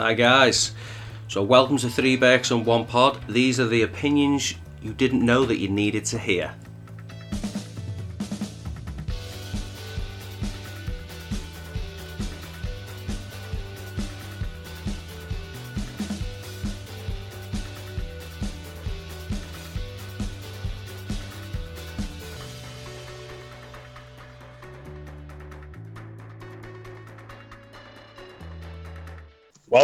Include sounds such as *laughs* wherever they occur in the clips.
Hi guys. So welcome to Three Berks and One Pod. These are the opinions you didn't know that you needed to hear.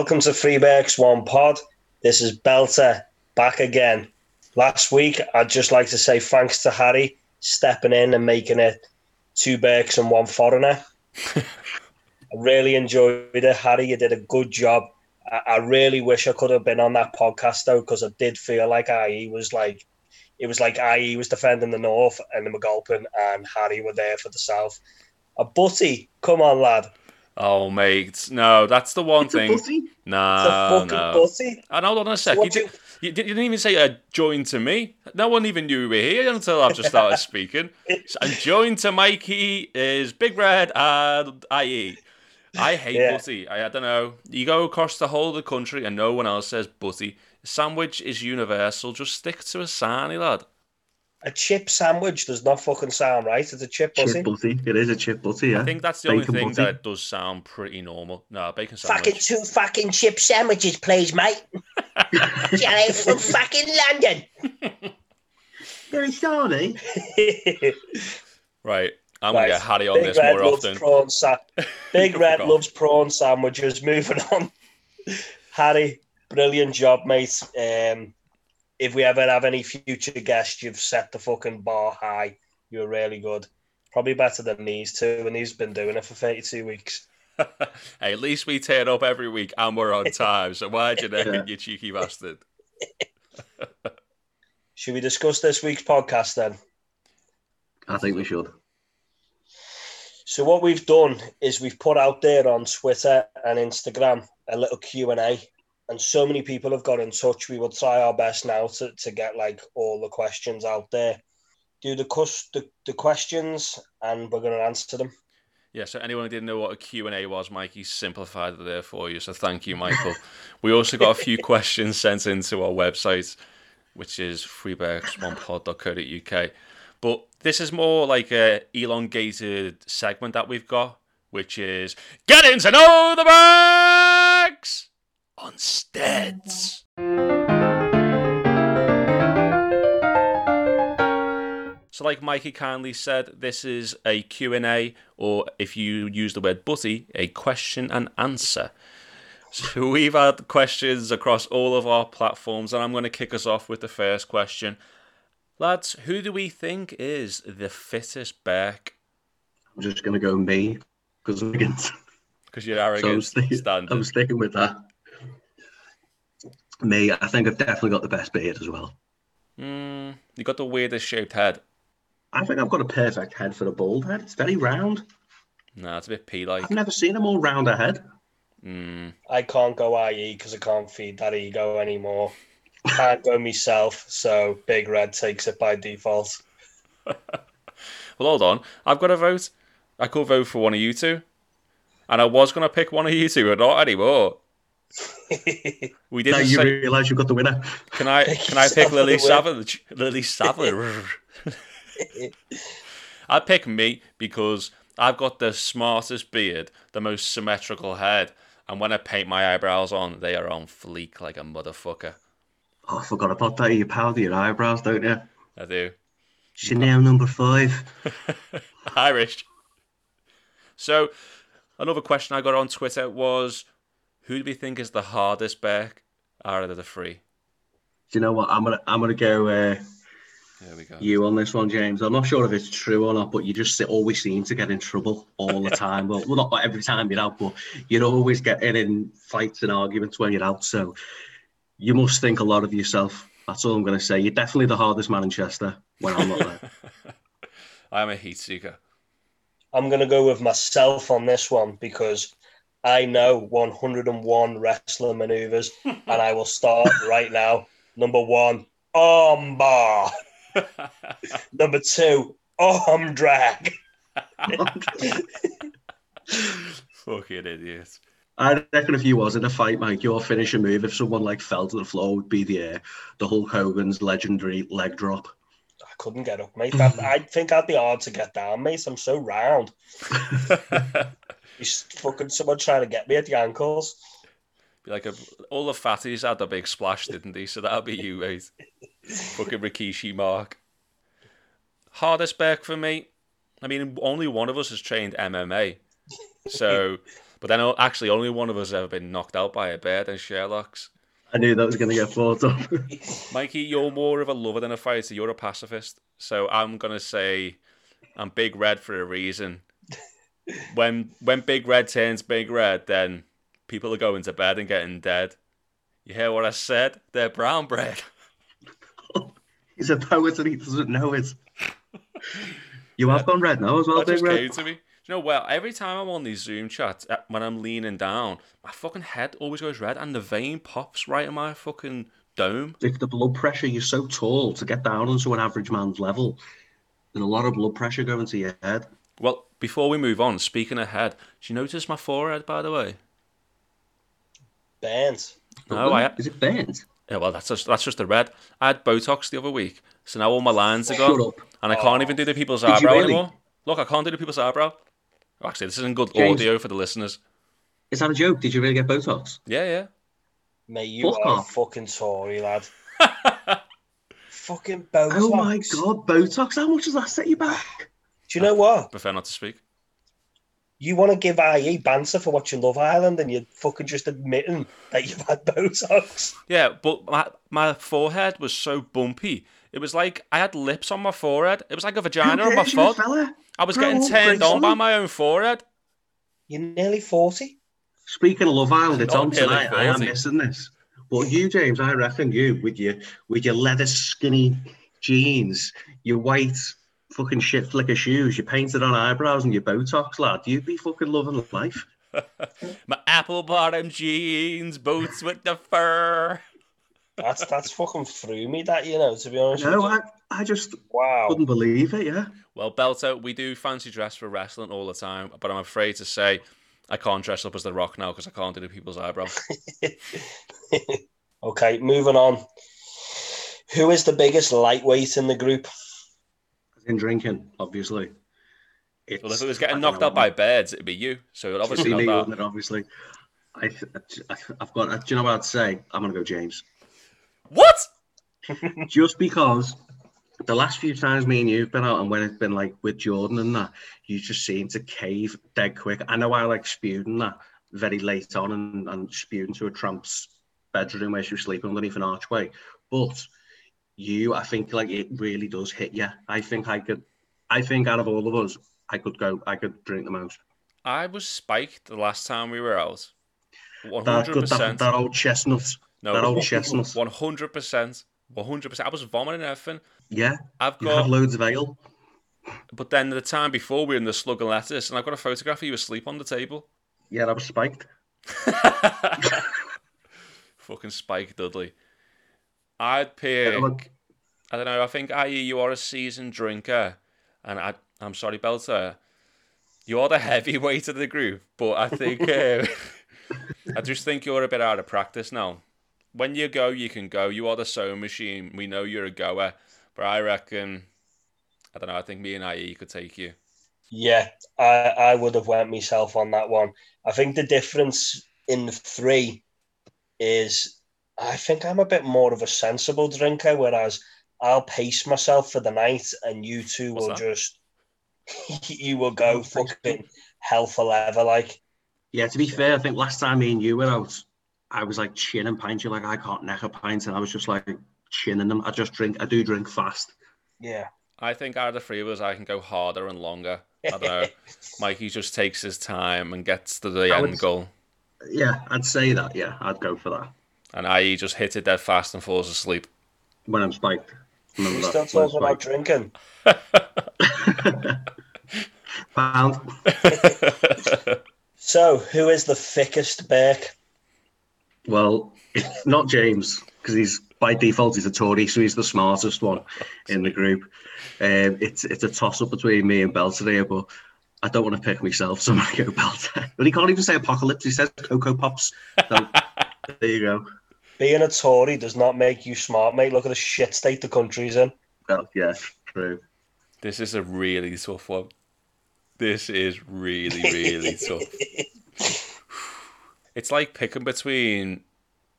Welcome to Freeberks One Pod. This is Belter back again. Last week, I'd just like to say thanks to Harry stepping in and making it two Berks and one foreigner. *laughs* I really enjoyed it, Harry. You did a good job. I, I really wish I could have been on that podcast though, because I did feel like IE was like it was like IE was defending the north and the McGulpin and Harry were there for the south. A butty, come on, lad. Oh, mate, no, that's the one It's a thing. It's a No, butty. And hold on a sec. So You, did, you, did- you didn't even say a join to me. No one even knew we were here until I've just started speaking. *laughs* And join to Mikey is Big Red and IE. I hate Yeah. butty. I, I don't know. You go across the whole of the country and no one else says butty. Sandwich is universal. Just stick to a sarnie, lad. A chip sandwich does not fucking sound right. It's a chip butty. Chip butty. It is a chip butty, yeah. I think that's the only thing butty. that does sound pretty normal. No, bacon sandwich. Fucking two fucking chip sandwiches, please, mate. *laughs* Jelly from fucking London. *laughs* Very sorry. *laughs* Right. I'm going to get Harry on Big this Red more loves often. prawn sa- Big Red loves prawn sandwiches. Moving on. Harry, brilliant job, mate. Um, if we ever have any future guests, you've set the fucking bar high. You were really good. Probably better than these two, and he's been doing it for 32 weeks. *laughs* hey, at least we turn up every week and we're on time. So why'd you neck Yeah. it, you cheeky bastard? *laughs* Should we discuss this week's podcast then? I think we should. So what we've done is we've put out there on Twitter and Instagram a little Q and A, and so many people have got in touch. We will try our best now to, to get like all the questions out there. Do the cus- the, the questions, and we're going to answer them. Yeah, so anyone who didn't know what a Q&A was, Mikey simplified it there for you. So thank you, Michael. *laughs* we also got a few questions sent into our website, which is freebergsonepod.co.uk. But this is more like a elongated segment that we've got, which is getting to know the Berks on Steads. So like Mikey kindly said, this is a Q&A, or if you use the word butty, a question and answer. So *laughs* we've had questions across all of our platforms, and I'm going to kick us off with the first question. Lads, who do we think is the fittest Berk? I'm just going to go me because against. *laughs* Because you're So I'm arrogant. I'm sticking with that. Me, I think I've definitely got the best beard as well. Mm, you got the weirdest shaped head. I think I've got a perfect head for a bald head. It's very round. Nah, it's a bit pea-like. I've never seen a more rounder head. Mm. I can't go IE because I can't feed that ego anymore. Can't go myself, so Big Red takes it by default. *laughs* Well, hold on. I've got a vote. I could vote for one of you two. And I was going to pick one of you two, but not anymore. *laughs* We didn't you say... realise you've got the winner. Can I Pick *laughs* can I pick Lily Savage? Lily Savage. *laughs* I pick me because I've got the smartest beard, the most symmetrical head, and when I paint my eyebrows on, they are on fleek like a motherfucker. Oh, I forgot about that. You powder your eyebrows, don't you? I do. Chanel number five. Irish. So, another question I got on Twitter was, who do we think is the hardest Beck out of the three? Do you know what? I'm gonna I'm gonna go uh, There we go. you on this one, James. I'm not sure if it's true or not, but you just always seem to get in trouble all the *laughs* time. well, well, not every time you're out, but you're always getting in fights and arguments when you're out. So you must think a lot of yourself. That's all I'm going to say. You're definitely the hardest man in Chester when I'm not there. *laughs* I'm a heat seeker. I'm going to go with myself on this one because I know 101 wrestling maneuvers, *laughs* and I will start right now. Number one, arm bar. *laughs* Number two, arm drag. Fucking idiot. I reckon if you was in a fight, Mike, your finishing move, if someone like fell to the floor, would be the uh, the Hulk Hogan's legendary leg drop. I couldn't get up, mate. That, *laughs* I think I'd be hard to get down, mate. I'm so round. He's fucking someone trying to get me at the ankles. Be like a, all the fatties had a big splash, didn't they? So that'll be you, mate. Fucking Rikishi Mark. Hardest back for me. I mean, only one of us has trained MMA. So, but then o- actually, only one of us has ever been knocked out by a bear than Sherlock's. I knew that was going to get brought up. *laughs* Mikey, you're more of a lover than a fighter. You're a pacifist. So I'm gonna say I'm Big Red for a reason. When when Big Red turns Big Red, then people are going to bed and getting dead. You hear what I said? They're brown bread. He's a poet and he doesn't know it. *laughs* You have gone red now as well, That Big Red. to me. You know, well, every time I'm on these Zoom chats, uh, when I'm leaning down, my fucking head always goes red, and the vein pops right in my fucking dome. If the blood pressure, you're so tall to get down onto an average man's level, there's a lot of blood pressure going to your head. Well, before we move on, speaking of head, do you notice my forehead, by the way? Burns. No, I, Is it burnt? Yeah, well, that's just, that's just the red. I had Botox the other week, so now all my lines are gone, and I can't even do the people's Did eyebrow really? anymore. Look, I can't do the people's eyebrow. Oh, actually, this isn't good James. audio for the listeners. Is that a joke? Did you really get Botox? Yeah, yeah. Mate, you Fuck are off. fucking Tory, lad. *laughs* fucking Botox. Oh my god, Botox! How much does that set you back? Do you know what? Prefer not to speak. You want to give IE banter for watching Love Island and you're fucking just admitting that you've had Botox. Yeah, but my my forehead was so bumpy. It was like I had lips on my forehead. It was like a vagina on my cares, foot. I was Grow getting up, turned on by my own forehead. You're nearly 40. Speaking of Love Island, it's on nearly tonight. I am missing this. But you, James, I reckon you with your with your leather skinny jeans, your white fucking shit flicker shoes, your painted on eyebrows, and your Botox, lad, you'd be fucking loving life. *laughs* My apple bottom jeans, boots with the fur. That's that's fucking through me, that, you know, to be honest No, with you. I, I just Wow. couldn't believe it. Yeah, Well, Belter, we do fancy dress for wrestling all the time, but I'm afraid to say I can't dress up as The Rock now because I can't do the people's eyebrows. *laughs* okay, moving on. Who is the biggest lightweight in the group? In drinking, obviously. It's, well, if it was getting knocked out by birds, it'd be you. So it what- obviously be me, not wouldn't that. it, obviously. I, I've got. Do you know what I'd say? I'm gonna go James. What? *laughs* *laughs* just because the last few times me and you've been out and when it's been like with Jordan and that, you just seem to cave dead quick. I know I like spewed and that very late on and, and spewed into a tramp's bedroom where she was sleeping underneath an archway. But you, I think like it really does hit you. I think I could I think out of all of us, I could go I could drink the most. I was spiked the last time we were out. One That, hundred good, that, that old chestnut. No, that old chestnut. One hundred percent. One hundred percent. I was vomiting everything. Yeah. I've got, loads of ale. but then the time before we were in the slug and lettuce, and I've got a photograph of you asleep on the table. Yeah, I was spiked. *laughs* *laughs* Fucking Spike Dudley. I'd pick. Yeah, look. I don't know. I think IE, you are a seasoned drinker, and I, I'm sorry, Belter. You are the *laughs* heavyweight of the group, but I think uh, *laughs* I just think you're a bit out of practice now. When you go, you can go. You are the sewing machine. We know you're a goer, but I reckon I don't know. I think me and IE could take you. Yeah, I, I would have went myself on that one. I think the difference in three is I think I'm a bit more of a sensible drinker, whereas I'll pace myself for the night and you two What's will that? just *laughs* you will go fucking hell for leather like Yeah, to be fair, I think last time me and you were out, I was like chinning pints. You're like, I can't neck a pint, and I was just like chinning them. I just drink. I do drink fast. yeah. I think out of the three of us, I can go harder and longer. I don't know. *laughs* Mikey just takes his time and gets to the I end would- goal. Yeah, I'd say that. Yeah, I'd go for that And IE just hits it dead fast and falls asleep. when I'm spiked. Remember We're still talking about drinking. *laughs* Pound. *laughs* So who is the thickest Burke? Well, it's not James because he's by default he's a Tory, so he's the smartest one in the group. Um, it's it's a toss up between me and Belter here, but I don't want to pick myself, so I'm going to go Belter. But he can't even say apocalypse. He says Cocoa Pops. So *laughs* there you go. Being a Tory does not make you smart, mate. Look at the shit state the country's in. Well, yeah, true. This is a really tough one. This is really, really *laughs* tough. It's like picking between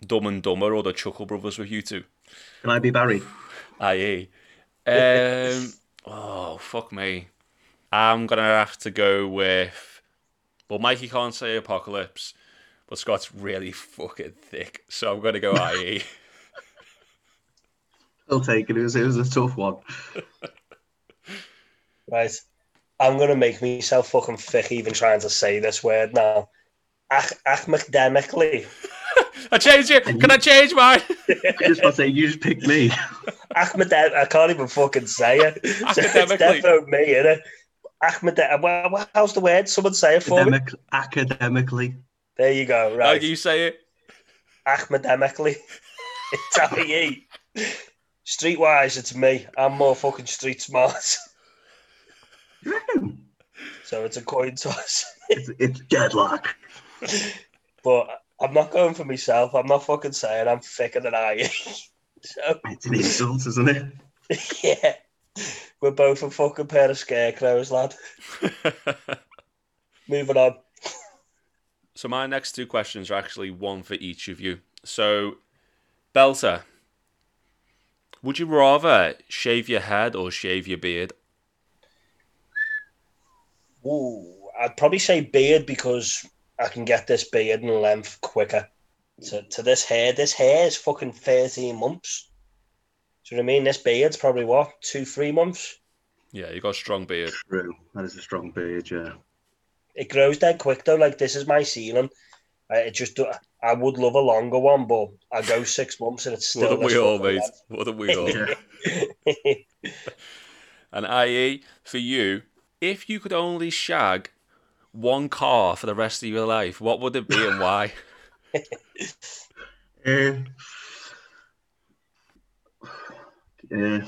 Dumb and Dumber or the Chuckle Brothers with you two. Can I be Barry? Aye. Um, oh, fuck me. I'm going to have to go with. Well, Mikey can't say Apocalypse, but Scott's really fucking thick. So I'm going to go IE. I'll *laughs* take it. It was, it was a tough one. Right. I'm gonna make myself fucking thick even trying to say this word now. Ach- academically. *laughs* I changed it. Can I change mine? *laughs* I just want to say, you just picked me. Academic. I can't even fucking say it. So it's Academically. definitely me, innit? Academic. Well, well, how's the word? Someone say it for me. Academically. There you go. How Right. do you say it? Academically. It's IE. Streetwise, it's me. I'm more fucking street smart. You reckon? So it's a coin toss. It's, it's deadlock. But I'm not going for myself. I'm not fucking saying I'm thicker than I am. *laughs* so It's an insult, isn't it? *laughs* yeah, we're both a fucking pair of scarecrows, lad. *laughs* Moving on. So my next two questions are actually one for each of you. So, Belter, would you rather shave your head or shave your beard? Ooh, I'd probably say beard because I can get this beard in length quicker. To, to this hair, this hair is fucking 13 months. Do you know what I mean? This beard's probably what, two, three months? Yeah, you got a strong beard. True. That is a strong beard, yeah. It grows dead quick though. Like this is my ceiling. I, it just, I would love a longer one, but I go six months and it's still. Wouldn't we all, fucking mate? Wouldn't we all? Yeah. *laughs* And IE, for you, if you could only shag one car for the rest of your life, what would it be and why? *laughs* Uh, uh,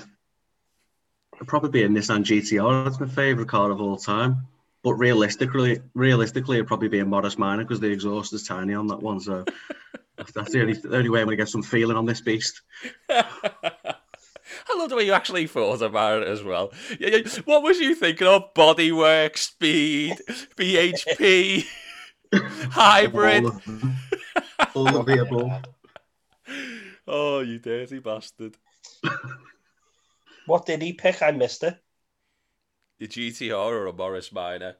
probably be a Nissan GTR. That's my favourite car of all time. But realistically, realistically, it'd probably be a Morris Minor because the exhaust is tiny on that one. So *laughs* that's the only, the only way I'm going to get some feeling on this beast. *laughs* I love the way you actually thought about it as well. Yeah, yeah. What was you thinking of? Bodywork, speed, BHP, *laughs* hybrid. All of, all of the above. Oh, you dirty bastard. what did he pick? I missed it. The GTR or a Morris Minor?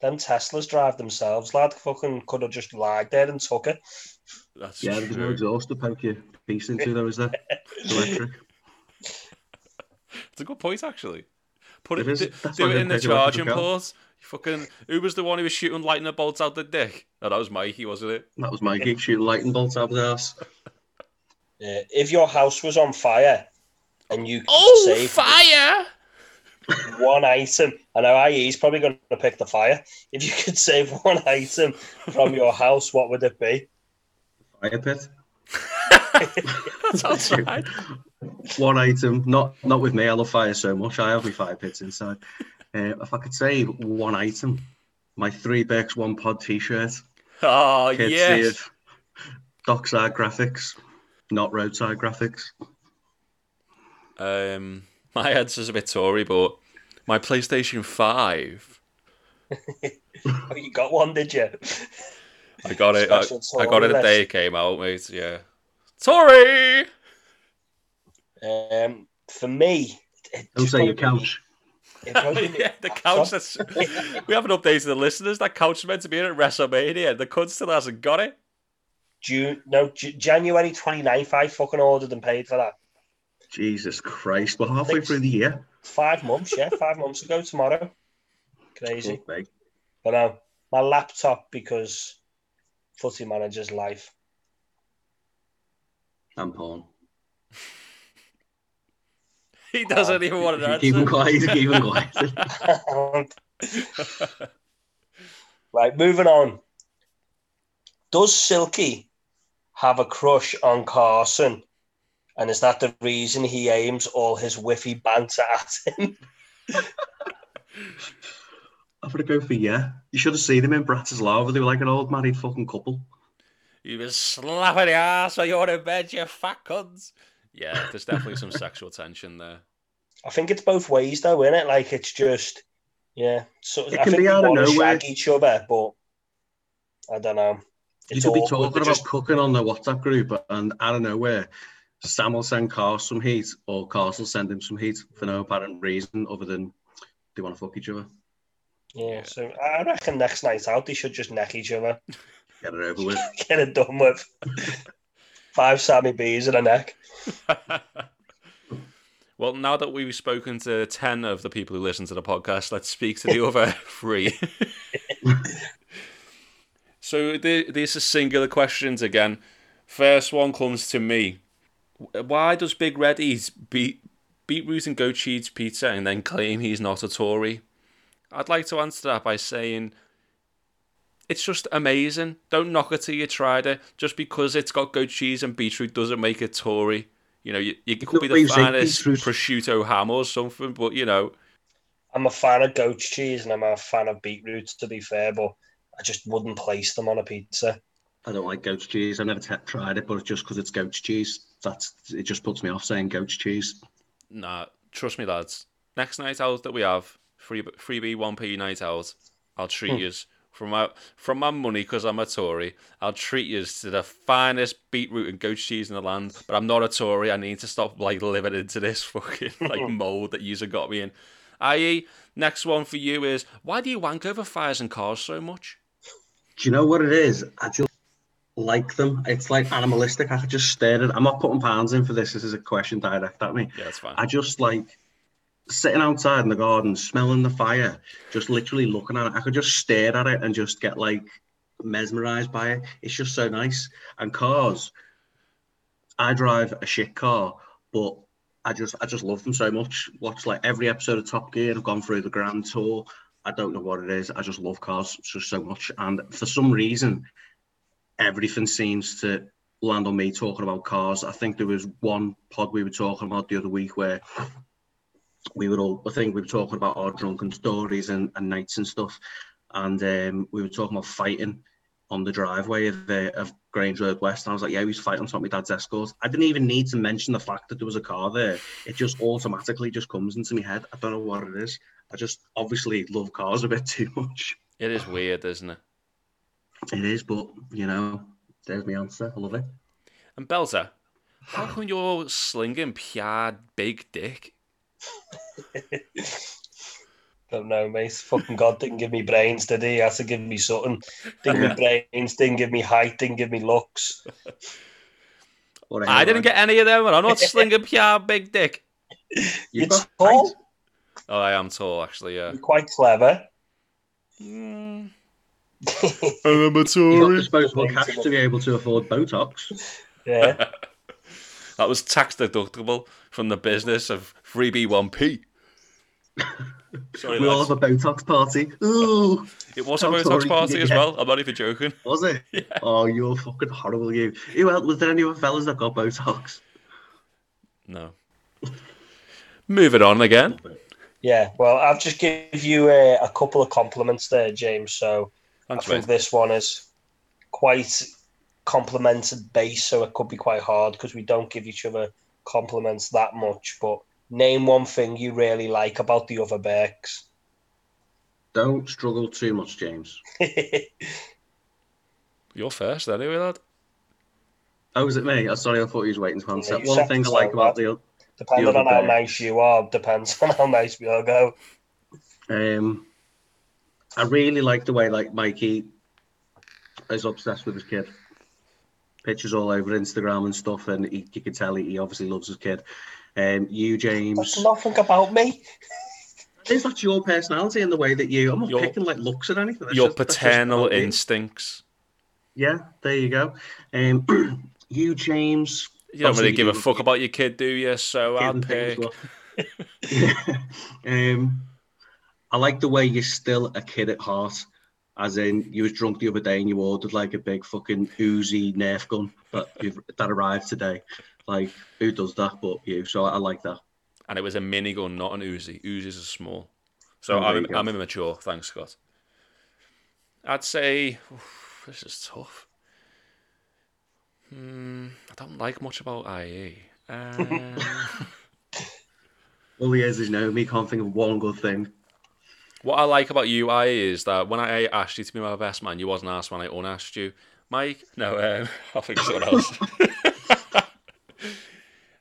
Them Teslas drive themselves, lad. Fucking could have just lied there and took it. That's Yeah, there's no exhaust to poke your piece into, though, is there? It's *laughs* electric. It's a good point, actually. Put it, It is. do, do it in the charging car. port. Fucking. Who was the one who was shooting lightning bolts out the dick? Oh, that was Mikey, wasn't it? That was Mikey shooting lightning bolts out of the house. Uh, if your house was on fire and you could Oh, save fire! One item, I know IE's probably going to pick the fire. If you could save *laughs* one item from your house, what would it be? Fire pit. That's *laughs* outside. One item, not not with me. I love fire so much. I have my fire pits inside. Uh, if I could save one item, my three Bex one pod T-shirt, Oh, kids yes. of dockside graphics, not roadside graphics. Um, *laughs* my answer's a bit Tory, but my PlayStation 5. *laughs* Oh, you got one, did you? I got it. I, I got it the day it came out, mate. Yeah. Tory! Um, for me, it Don't say your couch. it *laughs* yeah, the couch that's. we haven't updated the listeners. That couch is meant to be in at WrestleMania. The cunt still hasn't got it. June, no, J- January 29th, I fucking ordered and paid for that. Jesus Christ! We're halfway Thanks. through the year. Five months, yeah, five months ago tomorrow. Crazy. Fuck me. But no, my laptop because footy manager's life. And porn. *laughs* He doesn't oh, even want to answer. Keep him answer. quiet. Keep him quiet. right, moving on. Does Silky have a crush on Carson? And is that the reason he aims all his whiffy banter at him? *laughs* I'm gonna go for yeah. You should have seen them in Bratislava. They were like an old married fucking couple. You was slapping the ass while you're in bed, you fat cunts. Yeah, there's definitely some sexual tension there. I think it's both ways though, isn't it? Like it's just yeah. So It I can think be they out of nowhere. shag each other, but I don't know. You It's could be talking about just- cooking on the WhatsApp group, and I don't know where Sam will send Carl some heat, or Carl will send him some heat for no apparent reason other than they want to fuck each other. yeah. So I reckon next night out they should just neck each other, *laughs* Get it over with. get it done with. *laughs* Five Sammy B's in a neck. *laughs* well, now that we've spoken to 10 of the people who listen to the podcast, let's speak to the other three. so, the, these are singular questions again. First one comes to me. Why does Big Red eat beet, beetroot and goat cheese pizza and then claim he's not a Tory? I'd like to answer that by saying it's just amazing. Don't knock it till you tried it. Just because it's got goat cheese and beetroot doesn't make it Tory. You know, you, you could be the finest beetroot. prosciutto ham or something, but you know, I'm a fan of goat cheese and I'm a fan of beetroots, to be fair, but I just wouldn't place them on a pizza. I don't like goat cheese. I've never t- tried it, but it's just because it's goat cheese. That's it. Just puts me off saying goat cheese. nah, trust me, lads. Next night out that we have, free free freebie one p night out, I'll treat Hmm. yous from my from my money because I'm a Tory. I'll treat yous to the finest beetroot and goat cheese in the land. But I'm not a Tory. I need to stop like living into this *laughs* fucking like mold that yous have got me in. I.e., next one for you is why do you wank over fires and cars so much? Do you know what it is? I just like them. It's like animalistic. I could just stare at. It. I'm not putting pounds in for this. This is a question direct at me. Yeah, that's fine. I just like sitting outside in the garden, smelling the fire, just literally looking at it. I could just stare at it and just get like mesmerized by it. It's just so nice. And cars, I drive a shit car, but I just I just love them so much. Watch like every episode of Top Gear. I've gone through the Grand Tour. I don't know what it is. I just love cars just so much. And for some reason, everything seems to land on me talking about cars. I think there was one pod we were talking about the other week where we were all, I think we were talking about our drunken stories and, and nights and stuff. And um, we were talking about fighting on the driveway of, uh, of Grange Road West. And I was like, yeah, we was fighting on top of my dad's Escort. I didn't even need to mention the fact that there was a car there. It just automatically just comes into my head. I don't know what it is. I just obviously love cars a bit too much. It is weird, isn't it? It is, but you know, there's my answer. I love it. And Belter, *sighs* how come you're slinging Pierre big dick? Don't know, mate. Fucking God didn't give me brains, did he? He had to give me something. Didn't give me brains, didn't give me height, didn't give me looks. *laughs* What a I didn't headline. get any of them, and I'm not *laughs* slinging Pierre big dick. You've You're tall, height. Oh, I am tall, actually. Yeah. you're quite clever. Mm. *laughs* You've I'm a got Tory. disposable cash to be able to afford Botox. yeah. *laughs* That was tax deductible from the business of 3B1P. Sorry, We all lads. have a Botox party. Ooh, It was a I'm Botox sorry, party as yeah. well. I'm not even joking. was it? *laughs* Oh, you're fucking horrible, you. Who else? Was there any other fellas that got Botox? No. Moving on again. Yeah, well, I've just give you a, a couple of compliments there, James. So Thanks, I think mate. this one is quite complimented base, so it could be quite hard because we don't give each other compliments that much. But name one thing you really like about the other Berks. Don't struggle too much, James. *laughs* You're first, anyway, lad. Oh, was it me? Oh, sorry, I thought you was waiting to answer. you One thing I so, like about lad. the Depending The on other how Berks. nice you are, depends *laughs* on how nice we all go. Um, I really like the way like Mikey is obsessed with his kid. Pictures all over Instagram and stuff, and he, you can tell he, he obviously loves his kid. Um, you, James, That's nothing about me. *laughs* is that your personality and the way that you? I'm not Your- picking like looks at anything. That's Your just- paternal instincts. Yeah, there you go. Um, *clears throat* you, James. You don't really obviously give a fuck about your kid, do you? So I'll pick. but- *laughs* *laughs* um, I like the way you're still a kid at heart. As in, you was drunk the other day and you ordered like a big fucking Uzi Nerf gun that you've, that arrived today. Like, who does that but you? So I, I like that. And it was a minigun, not an Uzi. Uzis are small. So Oh, I'm. I'm immature. Thanks, Scott. I'd say oof, this is tough. Hmm, I don't like much about IE. *laughs* Um, All he is is no, me can't think of one good thing. What I like about you, I, is that when I asked you to be my best man, you wasn't asked when I unasked you. Mike, no, um, *laughs* I think someone else. *laughs*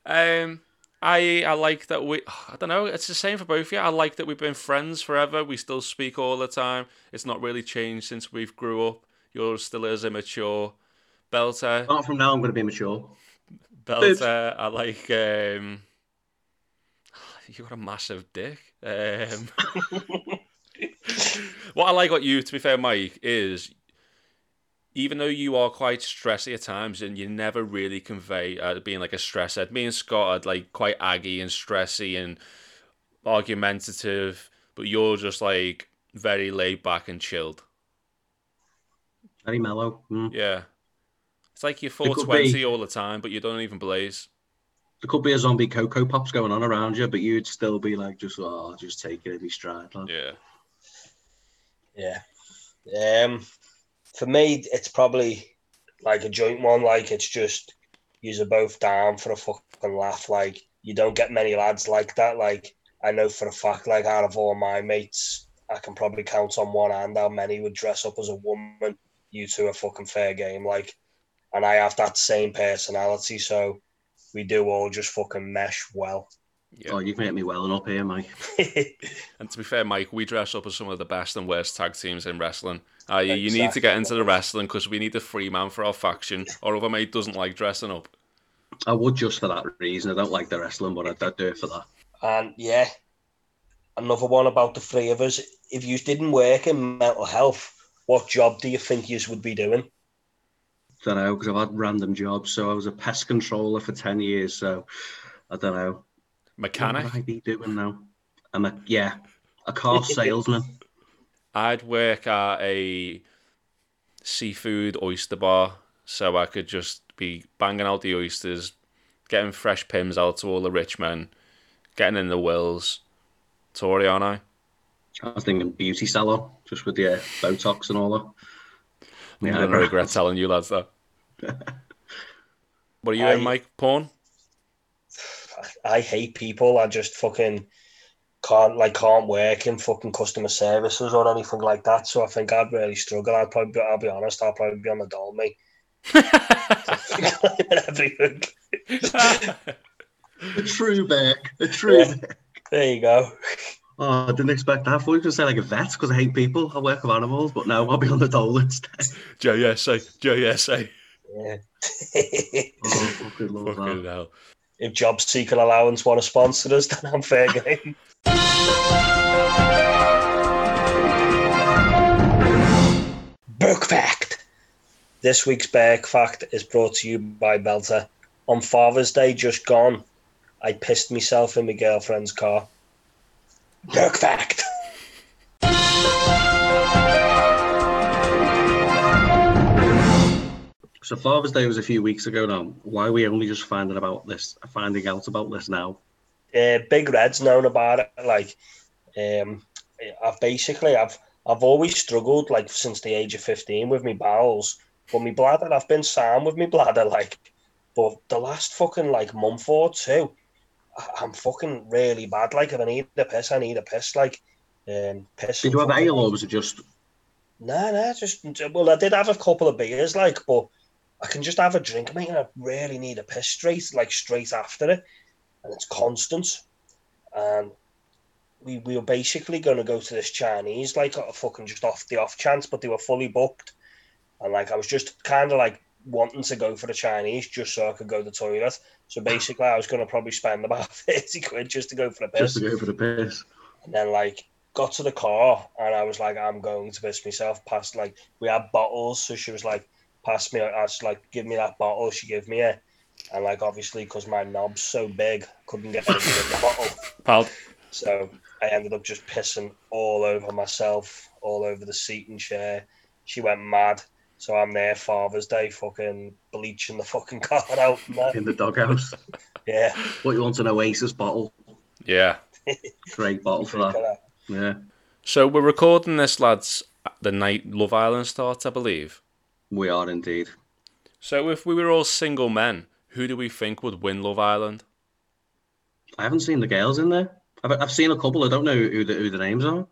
um, I I like that we. *sighs* I don't know. It's the same for both of you. I like that we've been friends forever. We still speak all the time. It's not really changed since we've grew up. You're still as immature. Belter, Apart from now, I'm going to be mature. Belter. I like. Um, *sighs* you got a massive dick. Um, *laughs* *laughs* what I like about you, to be fair, Mike, is even though you are quite stressy at times and you never really convey uh, being like a stress head, me and Scott are like quite aggy and stressy and argumentative, but you're just like very laid back and chilled. Very mellow. Mm. Yeah. It's like you're 420 be. all the time, but you don't even blaze. There could be a zombie Cocoa Pops going on around you, but you'd still be like, just, oh, just take it in stride. Lad. Yeah. Yeah. Um, for me, it's probably like a joint one. Like it's just you're both down for a fucking laugh. Like you don't get many lads like that. Like I know for a fact, like out of all my mates, I can probably count on one hand how many would dress up as a woman. You two are fucking fair game. Like, and I have that same personality, so we do all just fucking mesh well. Yeah. Oh, you've made me welling up here, Mike. *laughs* And to be fair, Mike, we dress up as some of the best and worst tag teams in wrestling. Uh, you, you need to get into the wrestling because we need a free man for our faction. Our other mate doesn't like dressing up. I would just for that reason. I don't like the wrestling, but I'd, I'd do it for that. And yeah, another one about the three of us. If you didn't work in mental health, what job do you think you would be doing? I don't know because I've had random jobs. So I was a pest controller for ten years. So I don't know. Mechanic. What would I be doing now? I'm a yeah, a car *laughs* salesman. I'd work at a seafood oyster bar so I could just be banging out the oysters, getting fresh Pimm's out to all the rich men, getting in the wills. Tory, aren't I? I was thinking beauty salon, just with the uh, Botox and all that. I'm Yeah, gonna regret telling you lads that. *laughs* what are you I- in, Mike? Porn? I hate people. I just fucking can't like can't work in fucking customer services or anything like that. So I think I'd really struggle. I'd probably, I'll be honest, I'll probably be on the dole, mate. *laughs* *laughs* Everything. A true back, a true Yeah. back. There you go. Oh, I didn't expect that. I thought you were going to say like a vet because I hate people. I work with animals, but no, I'll be on the dole instead. JSA, JSA. Yeah. *laughs* Oh, fucking love Fucking that. hell. If Job Seeker Allowance want to sponsor us, *laughs* then I'm fair game. Book fact. This week's Berk fact is brought to you by Belter. On Father's Day just gone, I pissed myself in my girlfriend's car. Book fact. So Father's Day was a few weeks ago now. Why are we only just finding about this, finding out about this now? uh, Big Red's known about it. Like, um, I've basically I've I've always struggled like since the age of fifteen with me bowels, but my bladder I've been sound with me bladder like, but the last fucking like month or two, I'm fucking really bad. Like if I need a piss, I need a piss. Like, um, piss. Did you have ale or was it just Nah, nah, just well, I did have a couple of beers, like, but I can just have a drink, mate, and I really need a piss straight, like straight after it, and it's constant. And we we were basically going to go to this Chinese, like, uh, fucking just off the off chance, but they were fully booked, and like I was just kind of like wanting to go for the Chinese just so I could go to the toilet. So *sighs* basically, I was going to probably spend about *laughs* thirty quid just to go for the piss. just to go for the piss? And then like got to the car and I was like, I'm going to piss myself. Past like we had bottles, so she was like, pass me. I was like, give me that bottle. She gave me it, and like obviously because my knob's so big, couldn't get anything in the bottle. *laughs* Pal, So I ended up just pissing all over myself, all over the seat and chair. She went mad. So I'm there Father's Day, fucking bleaching the fucking *laughs* car out. And in the doghouse. Yeah. What you want an Oasis bottle? yeah. *laughs* Great bottle for that. Yeah. So we're recording this, lads, the night Love Island starts, I believe. We are indeed. So if we were all single men, who do we think would win Love Island? I haven't seen the girls in there. I've, I've seen a couple. I don't know who the, who the names are.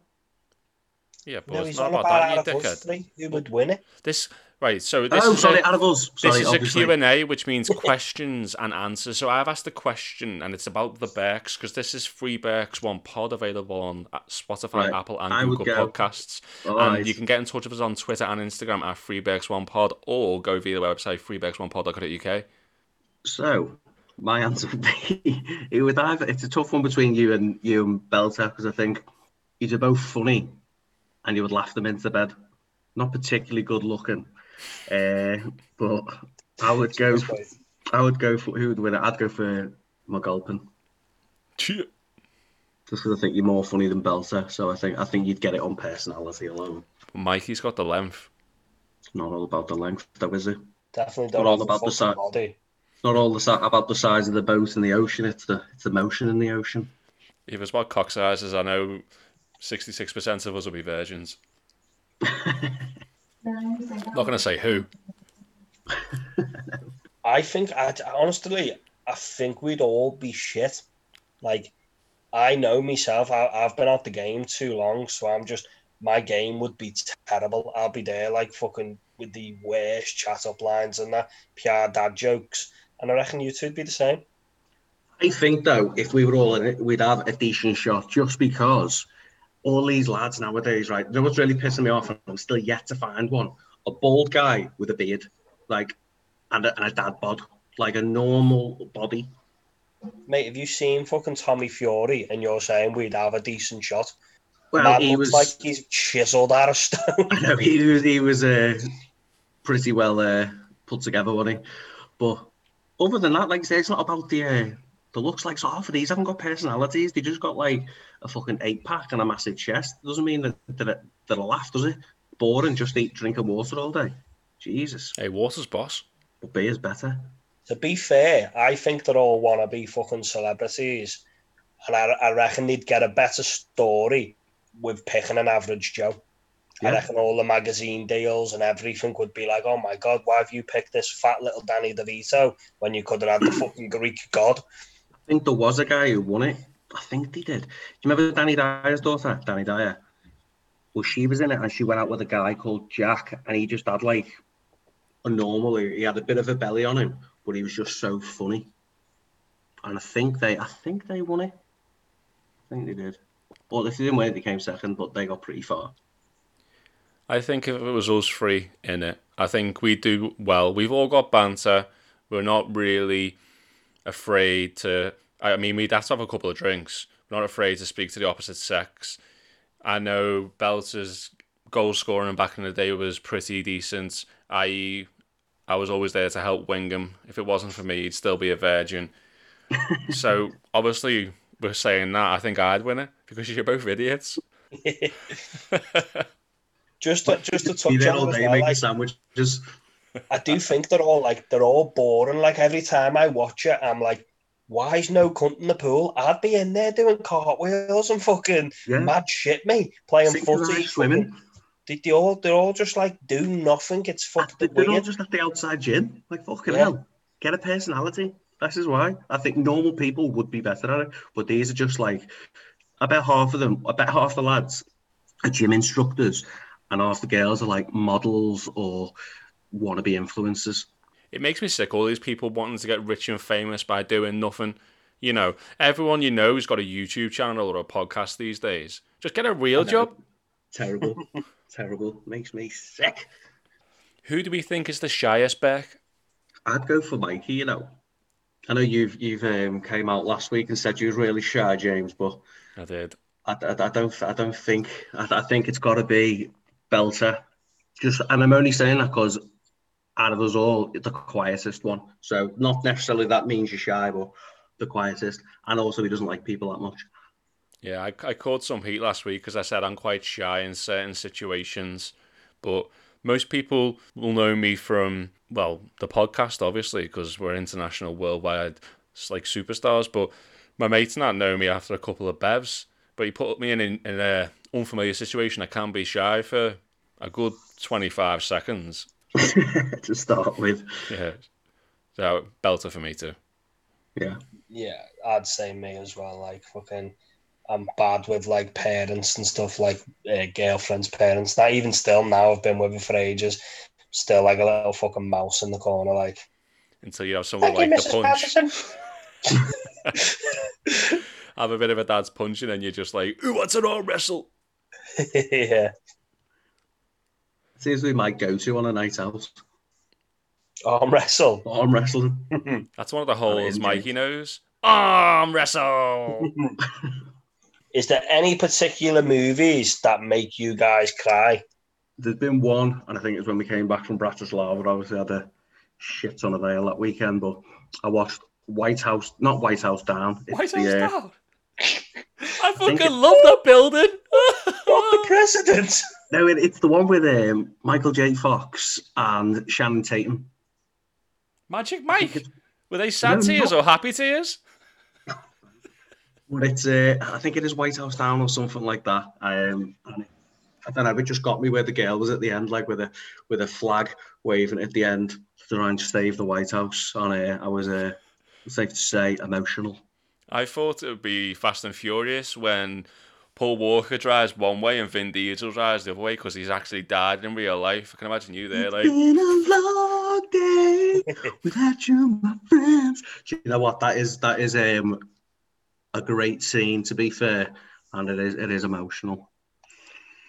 Yeah, but No, it's not about about that, you dickhead. Who would win it? This right. So this oh, is sorry, a, of this Sorry, is a. Q and A, which means questions and answers. So I've asked a question, and it's about the Berks because this is Free Berks One Pod available on uh, Spotify, Right, Apple, and I Google Podcasts. All and right. you can get in touch with us on Twitter and Instagram at Freeberks One Pod, or go via the website freeberks1pod.co.uk. So my answer would be *laughs* it would either it's a tough one between you and you and Belter because I think you're both funny and you would laugh them into bed. Not particularly good looking, uh, but I would go. For, I would go for who would win it. I'd go for McGulpin just because I think you're more funny than Belter. So I think I think you'd get it on personality alone. Mikey's got the length. It's not all about the length, though, is it? Definitely don't all about the fucking si- body. Not all the si- about the size of the boat in the ocean. It's the it's the motion in the ocean. If it's about cock sizes, I know sixty-six percent of us will be virgins. *laughs* Not going to say who. *laughs* I think, I, honestly, I think we'd all be shit. Like, I know myself. I, I've been out the game too long, so I'm just my game would be terrible. I'll be there like fucking with the worst chat up lines and that PR dad jokes, and I reckon you two'd be the same. I think though, if we were all in it, we'd have a decent shot just because all these lads nowadays, right? You know what's really pissing me off? and I'm still yet to find one. A bald guy with a beard, like, and a, and a dad bod, like a normal body. Mate, have you seen fucking Tommy Fury and you're saying we'd have a decent shot? Well, Man he looks was. like he's chiseled out of stone. *laughs* I know he was. He was uh, pretty well uh, put together, wasn't he? But other than that, like I say, it's not about the uh, the looks. Like so, half of these haven't got personalities. They just got like a fucking eight pack and a massive chest. Doesn't mean that that that a laugh, does it? Boring, just eat, drinking water all day. Jesus, Hey, Waters boss. but beer's better. to be fair, I think they're all wanna be fucking celebrities, and I, I reckon they'd get a better story with picking an average Joe. I reckon all the magazine deals and everything would be like, "Oh my god, why have you picked this fat little Danny DeVito when you could have had the fucking Greek god?" Think there was a guy who won it. I think they did. Do you remember Danny Dyer's daughter, Dani Dyer? Well, she was in it and she went out with a guy called Jack, and he just had like a normal. He had a bit of a belly on him, but he was just so funny. And I think they, I think they won it. I think they did. Well, if they didn't win they came second, but they got pretty far. I think if it was us three in it, I think we do well. We've all got banter. We're not really afraid to. I mean, we'd have to have a couple of drinks. We're not afraid to speak to the opposite sex. I know Belter's goal scoring back in the day was pretty decent. I I was always there to help Wingham. If it wasn't for me, he'd still be a virgin. *laughs* so obviously, we're saying that. I think I'd win it because you're both idiots. *laughs* *laughs* just to, just to Be touch there on all day well, making like, sandwiches. I do think they're all like they're all boring. Like every time I watch it, I'm like, why is no cunt in the pool? I'd be in there doing cartwheels and fucking Yeah, mad shit, mate. Playing footy, swimming. They, they all they're all just like do nothing. It's fucking They're all just at the outside gym. Like fucking Yeah. hell. Get a personality. This is why. I think normal people would be better at it. But these are just like I bet half of them, I bet half the lads are gym instructors and half the girls are like models or wannabe influencers. It makes me sick. All these people wanting to get rich and famous by doing nothing. You know, everyone you know who's got a YouTube channel or a podcast these days. Just get a real job. Terrible. *laughs* Terrible. Makes me sick. Who do we think is the shyest Beck? I'd go for Mikey, you know. I know you've you've um, came out last week and said you was really shy, James, but I did. I, I, I don't I don't think I, I think it's got to be Belter. Just and I'm only saying that because out of us all, the quietest one. So not necessarily that means you're shy, but the quietest, and also he doesn't like people that much. Yeah, I, I caught some heat last week because I said I'm quite shy in certain situations, but most people will know me from well the podcast, obviously, because we're international, worldwide, like superstars. But my mates not know me after a couple of bevs. but he put me in, in, in a unfamiliar situation. I can be shy for a good 25 seconds. *laughs* to start with. Yeah. So, belter for me too. Yeah. Yeah, I'd say me as well. Like fucking, I'm bad with like parents and stuff, like uh, girlfriends' parents. Not even still now. I've been with her for ages. Still like a little fucking mouse in the corner. Like, Until you have someone thank you, like the Mrs. punch. *laughs* Have a bit of a dad's punch, and then you're just like, who wants an arm wrestle? *laughs* yeah. Seems to be my go-to on a night out. Arm wrestle. Arm wrestling. *laughs* That's one of the is holes indeed. Mikey knows. Arm wrestle! *laughs* Is there any particular movies that make you guys cry? There's been one, and I think it was when we came back from Bratislava. Obviously, I had a shit ton of ale that weekend, but I watched White House, not White House Down. It's White the, House uh, down. *laughs* I fucking it- love that building. Not the president. No, it, it's the one with um, Michael J. Fox and Channing Tatum. Magic Mike. Were they sad No, tears not- or happy tears? But it's, uh, I think it is White House Down or something like that. Um, and it, I don't know. It just got me where the girl was at the end, like with a with a flag waving at the end trying to save the White House. And uh, I was, uh, safe to say, emotional. I thought it would be Fast and Furious when Paul Walker drives one way and Vin Diesel drives the other way because he's actually died in real life. I can imagine you there, like, Been a long day *laughs* without you, my friends. Do you know what? That is that is um a great scene. To be fair, and it is it is emotional.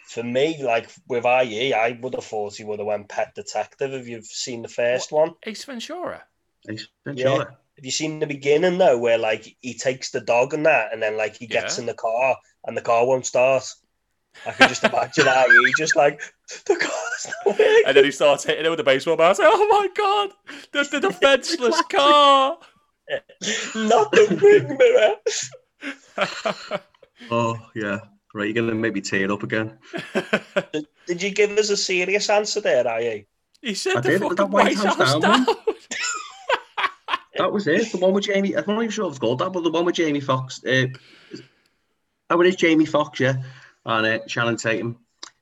For me, like with IE, I would have thought he would have went Pet Detective if you've seen the first one. Ace Ventura. Ace Yeah. Ventura. Have you seen the beginning though, where like he takes the dog and that, and then like he gets Yeah. in the car and the car won't start? I can just imagine that he *laughs* just like the car's not working. And then he starts hitting it with a baseball bat. I was like, oh my god, the, the defenseless *laughs* car. Not the ring mirror. *laughs* Oh yeah. Right, you're gonna make me tear up again. Did, did you give us a serious answer there, IE? he said I the did, fucking White White House, House down. down That was it. The one with Jamie. I'm not even sure if it's called that, but the one with Jamie Foxx. Uh, oh, it is Jamie Foxx, yeah, and uh, Channing Tatum.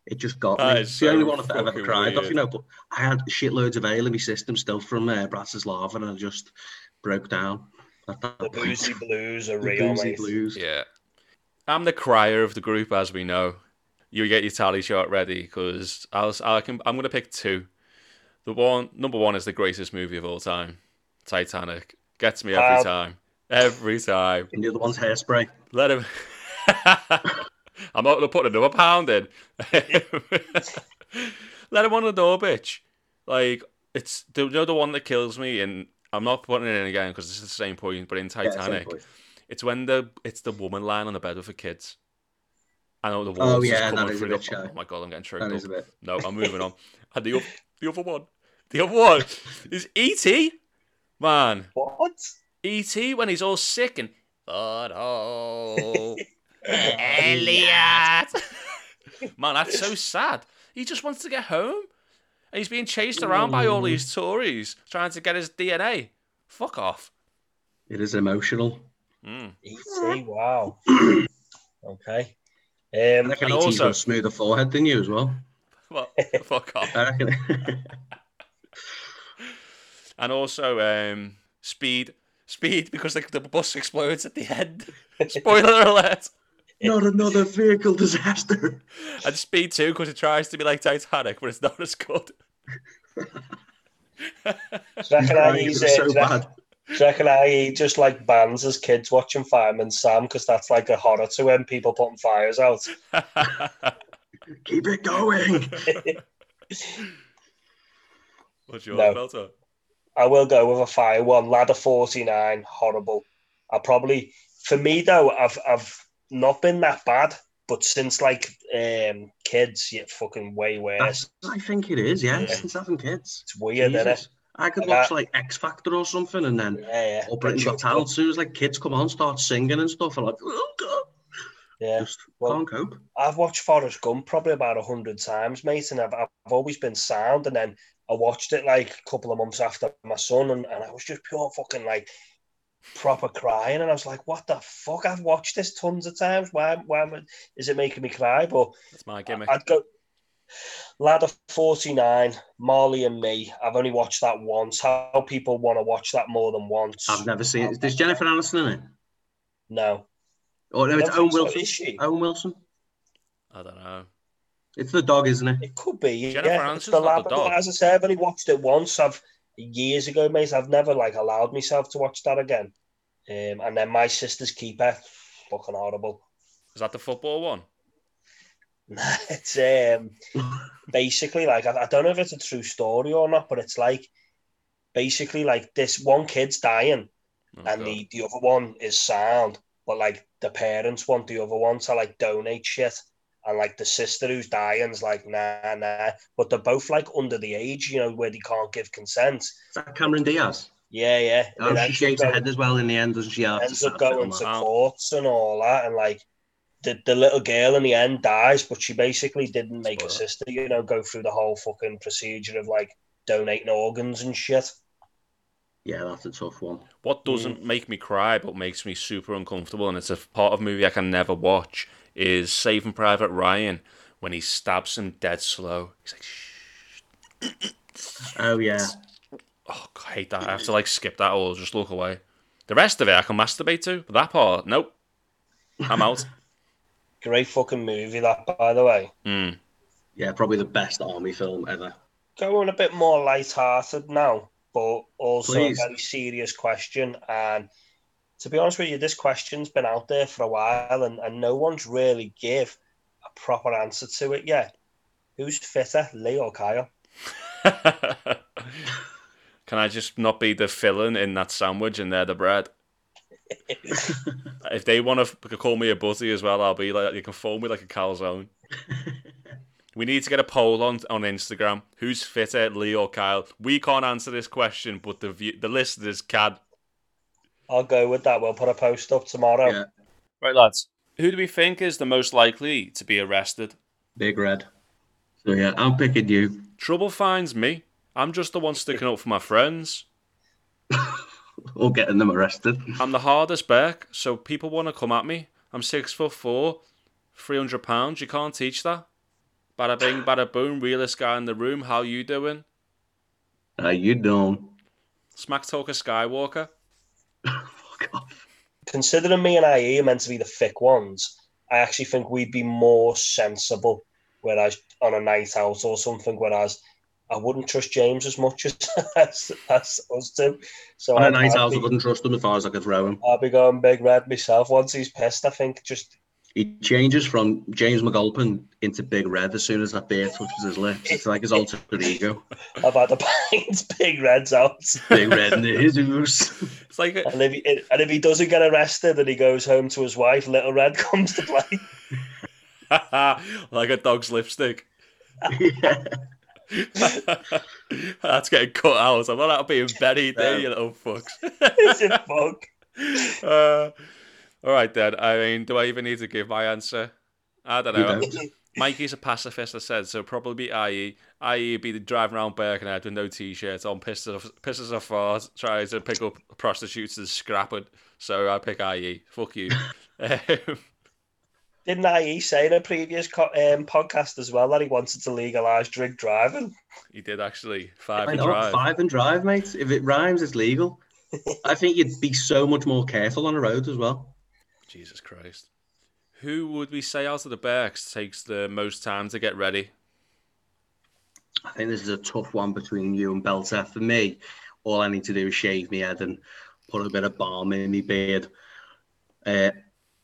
It just got That me. is It's the only one I've ever fucking cried off, you know. But I had shitloads of ale in my system still from uh, Bratislava, and I just broke down. The point. boozy blues are The real, boozy mate. blues. Yeah. I'm the crier of the group, as we know. You get your tally chart ready because I'll, I can, I'm going to pick two. The one, number one is the greatest movie of all time, Titanic. Gets me every Wow. time. Every time. And the other one's hairspray. Let him. *laughs* I'm not going to put another pound in. *laughs* Let him on the door, bitch. Like, it's the, you know, the one that kills me, and I'm not putting it in again because it's the same point, but in Titanic. point. It's when the it's the woman lying on the bed with her kids. I know the Oh, walls yeah, just coming that is a through. bit The, shy. oh my god, I'm getting That tricked up. a bit. No, I'm moving on. And the the other one, the other one is E.T. Man, What? E.T. when he's all sick and but oh, *laughs* Elliott. *laughs* Man, that's so sad. He just wants to get home, and he's being chased around by all these Tories trying to get his DNA. Fuck off. It is emotional. Mm. E.T. Wow. *clears throat* okay. I Um, reckon And ET's also- got a smoother forehead than you as well. Well, *laughs* fuck off. I reckon. And also, um, speed, speed, because the, the bus explodes at the end. *laughs* Spoiler alert. Not another vehicle disaster. And speed too, because it tries to be like Titanic, but it's not as good. do you reckon Right, IE's, uh, do so you reckon- bad. do you reckon IE just like bans as kids watching Fireman Sam because that's like a horror to him, people putting fires out. Keep it going. *laughs* What's your No. filter? I will go with a fire one. Ladder 49, horrible. I probably, for me though, I've I've not been that bad, but since like um kids, yeah, fucking way worse. That's, I think it is, yeah. Yeah. Since having kids. It's weird, isn't it? I could And watch that- like X Factor or something, and then Yeah, yeah. or Britain's Got Talent. As soon as like kids come on, start singing and stuff, I'm like, oh god, Yeah. just Well- can't cope. I've watched Forrest Gump probably about a hundred times, mate, and I've, I've always been sound. And then I watched it like a couple of months after my son, and, and I was just pure fucking like proper crying, and I was like, "What the fuck? I've watched this tons of times. Why? Why am I- is it making me cry?" But That's my gimmick. I'd go. Ladder 49, Marley and Me. I've only watched that once. How people want to watch that more than once? I've never seen it. There's Jennifer Aniston in it. No. Oh no, it's Owen think so, Wilson. is she? Owen Wilson. I don't know. It's the dog, isn't it? It could be. Jennifer yeah, it's the not lad. the dog. As I said, I've only watched it once. I've years ago, mate. I've never like allowed myself to watch that again. Um, and then my sister's keeper, fucking horrible. Is that the football one? Nah, *laughs* it's um basically like I, I don't know if it's a true story or not, but it's like basically like this one kid's dying Oh, and God. the, the other one is sound, but like the parents want the other one to like donate shit. And like the sister who's dying's like, nah, nah. But they're both like under the age, you know, where they can't give consent. Is that Cameron Diaz? Yeah, yeah. Oh, And she it shaves her head as well in the end, doesn't she? Yeah, going- that's ends a up sad going to that. Courts and all that. And like the, the little girl in the end dies, but she basically didn't make her Spoiler. sister, you know, go through the whole fucking procedure of like donating organs and shit. Yeah, that's a tough one. What doesn't mm. make me cry but makes me super uncomfortable, and it's a part of a movie I can never watch, is Saving Private Ryan when he stabs him dead slow. He's like, Shh. Oh yeah, oh, I hate that. I have to like skip that or just look away. The rest of it I can masturbate to, but that part, nope. I'm out. *laughs* Great fucking movie, that, by the way. Mm. yeah, probably the best army film ever. Going a bit more light-hearted now, but also Please. a very serious question. And to be honest with you, this question's been out there for a while, and, and no one's really give a proper answer to it yet. Who's fitter, Lee or Kyle? *laughs* Can I just not be the filling in that sandwich and they're the bread? *laughs* If they want to call me a butty as well, I'll be like, you can fold me like a calzone. *laughs* we need to get a poll on on Instagram. Who's fitter, Lee or Kyle? We can't answer this question, but the view, the listeners can. I'll go with that. We'll put a post up tomorrow. Yeah, Right, lads. Who do we think is the most likely to be arrested? big red. So yeah, I'm picking you. Trouble finds me. I'm just the one sticking up for my friends. *laughs* Or getting them arrested. I'm the hardest back, so people want to come at me. I'm six foot four, three hundred pounds. You can't teach that. Bada bing, bada boom. Realest guy in the room. How you doing? How you don't. Smack talker Skywalker. Considering me and IE are meant to be the thick ones, I actually think we'd be more sensible. Whereas on a night out or something, whereas I wouldn't trust James as much as *laughs* as, as us do. So On a night out, I wouldn't trust him as far as I could throw him. I'll be going big red myself. Once he's pissed, I think just He changes from James McAlpin into Big Red as soon as that beer touches his lips. It's like his alter *laughs* ego. I've had the pints, *laughs* big reds out. Big Red in his house. It's like And if, he, and if he doesn't get arrested and he goes home to his wife, Little Red *laughs* comes to play. like a dog's lipstick. yeah. That's getting cut out. I'm not being buried there, you little fucks. Is it fuck? uh, all right then. I mean, do I even need to give my answer? I don't know. don't. Mikey's a pacifist, I said, so probably be IE. IE would be driving around Birkenhead with no t-shirt on, pisses off, pisses off fart, tries to pick up prostitutes and scrap it. So I pick IE. Fuck you. *laughs* um, Didn't IE say in a previous co- um, podcast as well that he wanted to legalise drink driving? he did actually five Why and not? drive. Five and drive, mate. If it rhymes, it's legal. *laughs* I think you'd be so much more careful on the road as well. Jesus Christ. Who would we say out of the Berks takes the most time to get ready? I think this is a tough one between you and Belter. For me, all I need to do is shave my head and put a bit of balm in my beard. Uh,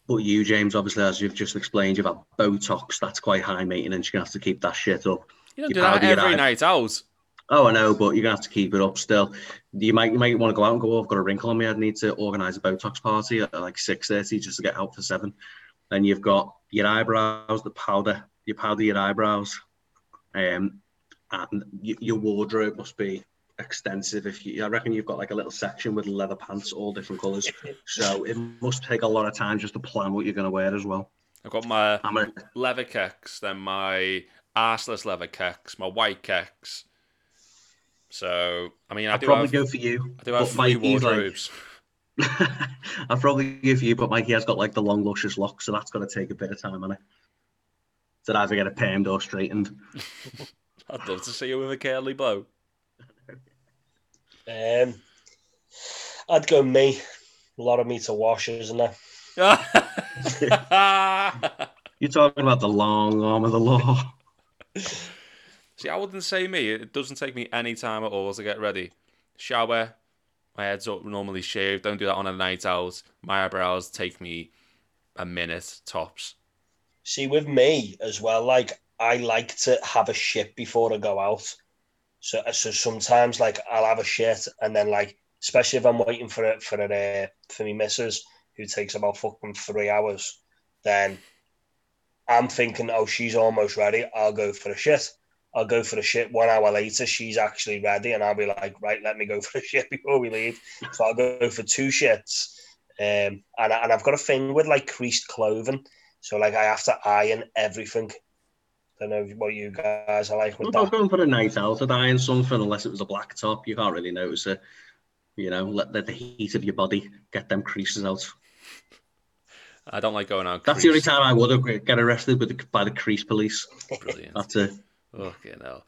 but you, James, obviously, as you've just explained, you've had Botox. That's quite high maintenance. You're going to have to keep that shit up. You don't You do that every eye. night out. Oh, I know, but you're going to have to keep it up still. You might you might want to go out and go, oh, I've got a wrinkle on me. I'd need to organise a Botox party at like 6.30 just to get out for 7. Then you've got your eyebrows, the powder. You powder your eyebrows. Um, and y- your wardrobe must be extensive. If you, I reckon you've got like a little section with leather pants, all different colours. *laughs* So it must take a lot of time just to plan what you're going to wear as well. I've got my a, leather kicks, then my arseless leather kicks, my white kecks. So, I mean, I I'd do probably have, go for you. I do have but three Mikey's like- wardrobes. *laughs* I'll probably give you, but Mikey has got like the long, luscious locks, so that's going to take a bit of time on it. To either get it permed or straightened. *laughs* I'd love to see you with a curly bow. *laughs* Um, I'd go me. A lot of me to wash, isn't there? You're talking about the long arm of the law. See, I wouldn't say me. It doesn't take me any time at all to get ready. Shower, my head's up normally shaved. Don't do that on a night out. My eyebrows take me a minute tops. See, with me as well, like I like to have a shit before I go out. So, so sometimes like I'll have a shit and then like, especially if I'm waiting for it for it uh, for me missus who takes about fucking three hours, then I'm thinking, oh, she's almost ready. I'll go for a shit. I'll go for the shit. One hour later, she's actually ready, and I'll be like, right, let me go *laughs* for the shit before we leave. So I'll go for two shits. Um, and, and I've got a thing with like creased clothing. So like I have to iron everything. I don't know what you guys are like with I'm not that. going for a night out at iron something unless it was a black top. You can't really notice it. You know, let, let the heat of your body get them creases out. I don't like going out. That's the only time I would have get arrested with the, by the crease police. Brilliant. That's it. Okay, no.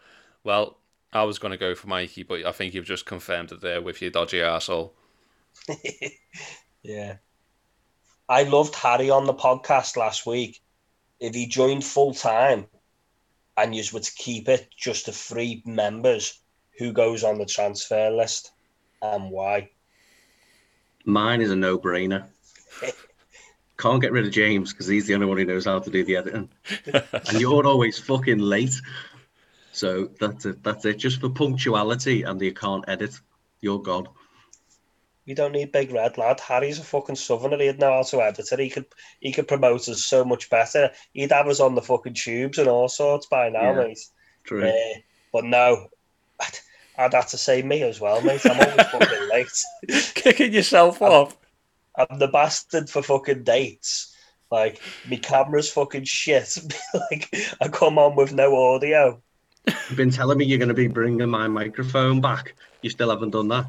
Well, I was going to go for Mikey, but I think you've just confirmed it there with your dodgy arsehole. *laughs* Yeah. I loved Harry on the podcast last week. If he joined full time and you were to keep it just to three members, who goes on the transfer list and why? Mine is a no-brainer. *laughs* Can't get rid of James because he's the only one who knows how to do the editing, *laughs* and you're always fucking late. So that's it. That's it. Just for punctuality and you can't edit. You're God. We don't need big red lad. Harry's a fucking southerner. He'd know how to edit it. He could he could promote us so much better. He'd have us on the fucking tubes and all sorts by now, Yeah. mate. True. Uh, but no, I'd, I'd have to say me as well, mate. I'm always fucking *laughs* late. Kicking yourself off. I'm the bastard for fucking dates. Like, my camera's fucking shit. *laughs* like, I come on with no audio. You've been telling me you're going to be bringing my microphone back. You still haven't done that.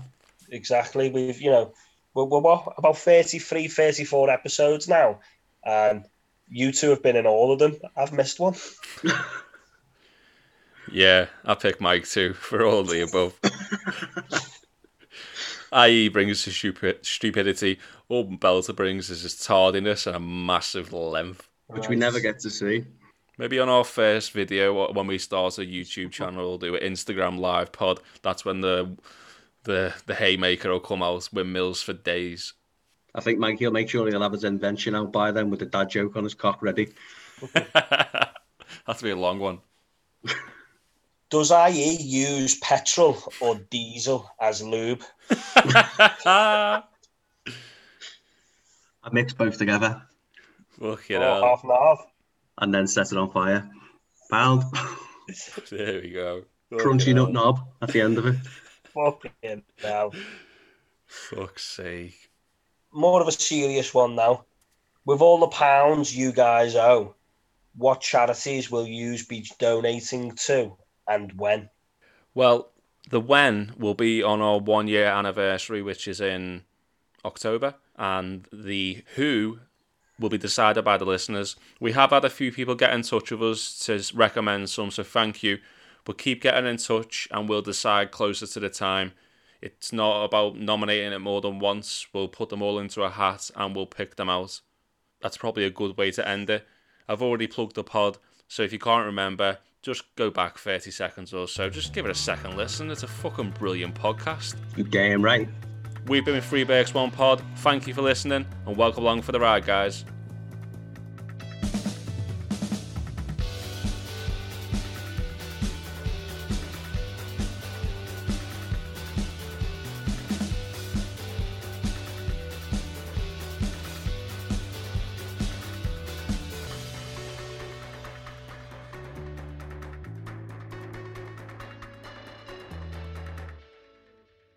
Exactly. We've, you know, we're, we're what, about 33, 34 episodes now. And you two have been in all of them. I've missed one. *laughs* Yeah, I pick Mike too for all of the above. *laughs* IE brings his stupid, stupidity. All Belter brings is his tardiness and a massive length. Which we never get to see. Maybe on our first video, uh, when we start a YouTube channel, we'll do an Instagram live pod. That's when the the the haymaker will come out, windmills for days. I think Mikey will make sure he'll have his invention out by then with the dad joke on his cock ready. *laughs* That's be a long one. *laughs* Does IE use petrol or diesel as lube? *laughs* I mix both together Look, you Or know. half and half? And then set it on fire. Pound. *laughs* There we go. Crunchy nut knob at the end of it. Fucking hell. Fuck's sake. more of a serious one now. With all the pounds you guys owe, what charities will you be donating to and when? Well, the when will be on our one year anniversary, which is in October, and the who will be decided by the listeners. We have had a few people get in touch with us to recommend some, so thank you. But keep getting in touch, and we'll decide closer to the time. It's not about nominating it more than once. We'll put them all into a hat and we'll pick them out. That's probably a good way to end it. I've already plugged the pod, so if you can't remember, just go back 30 seconds or so. Just give it a second listen. It's a fucking brilliant podcast. Damn right. We've been with Freeberks One Pod. Thank you for listening and welcome along for the ride, guys.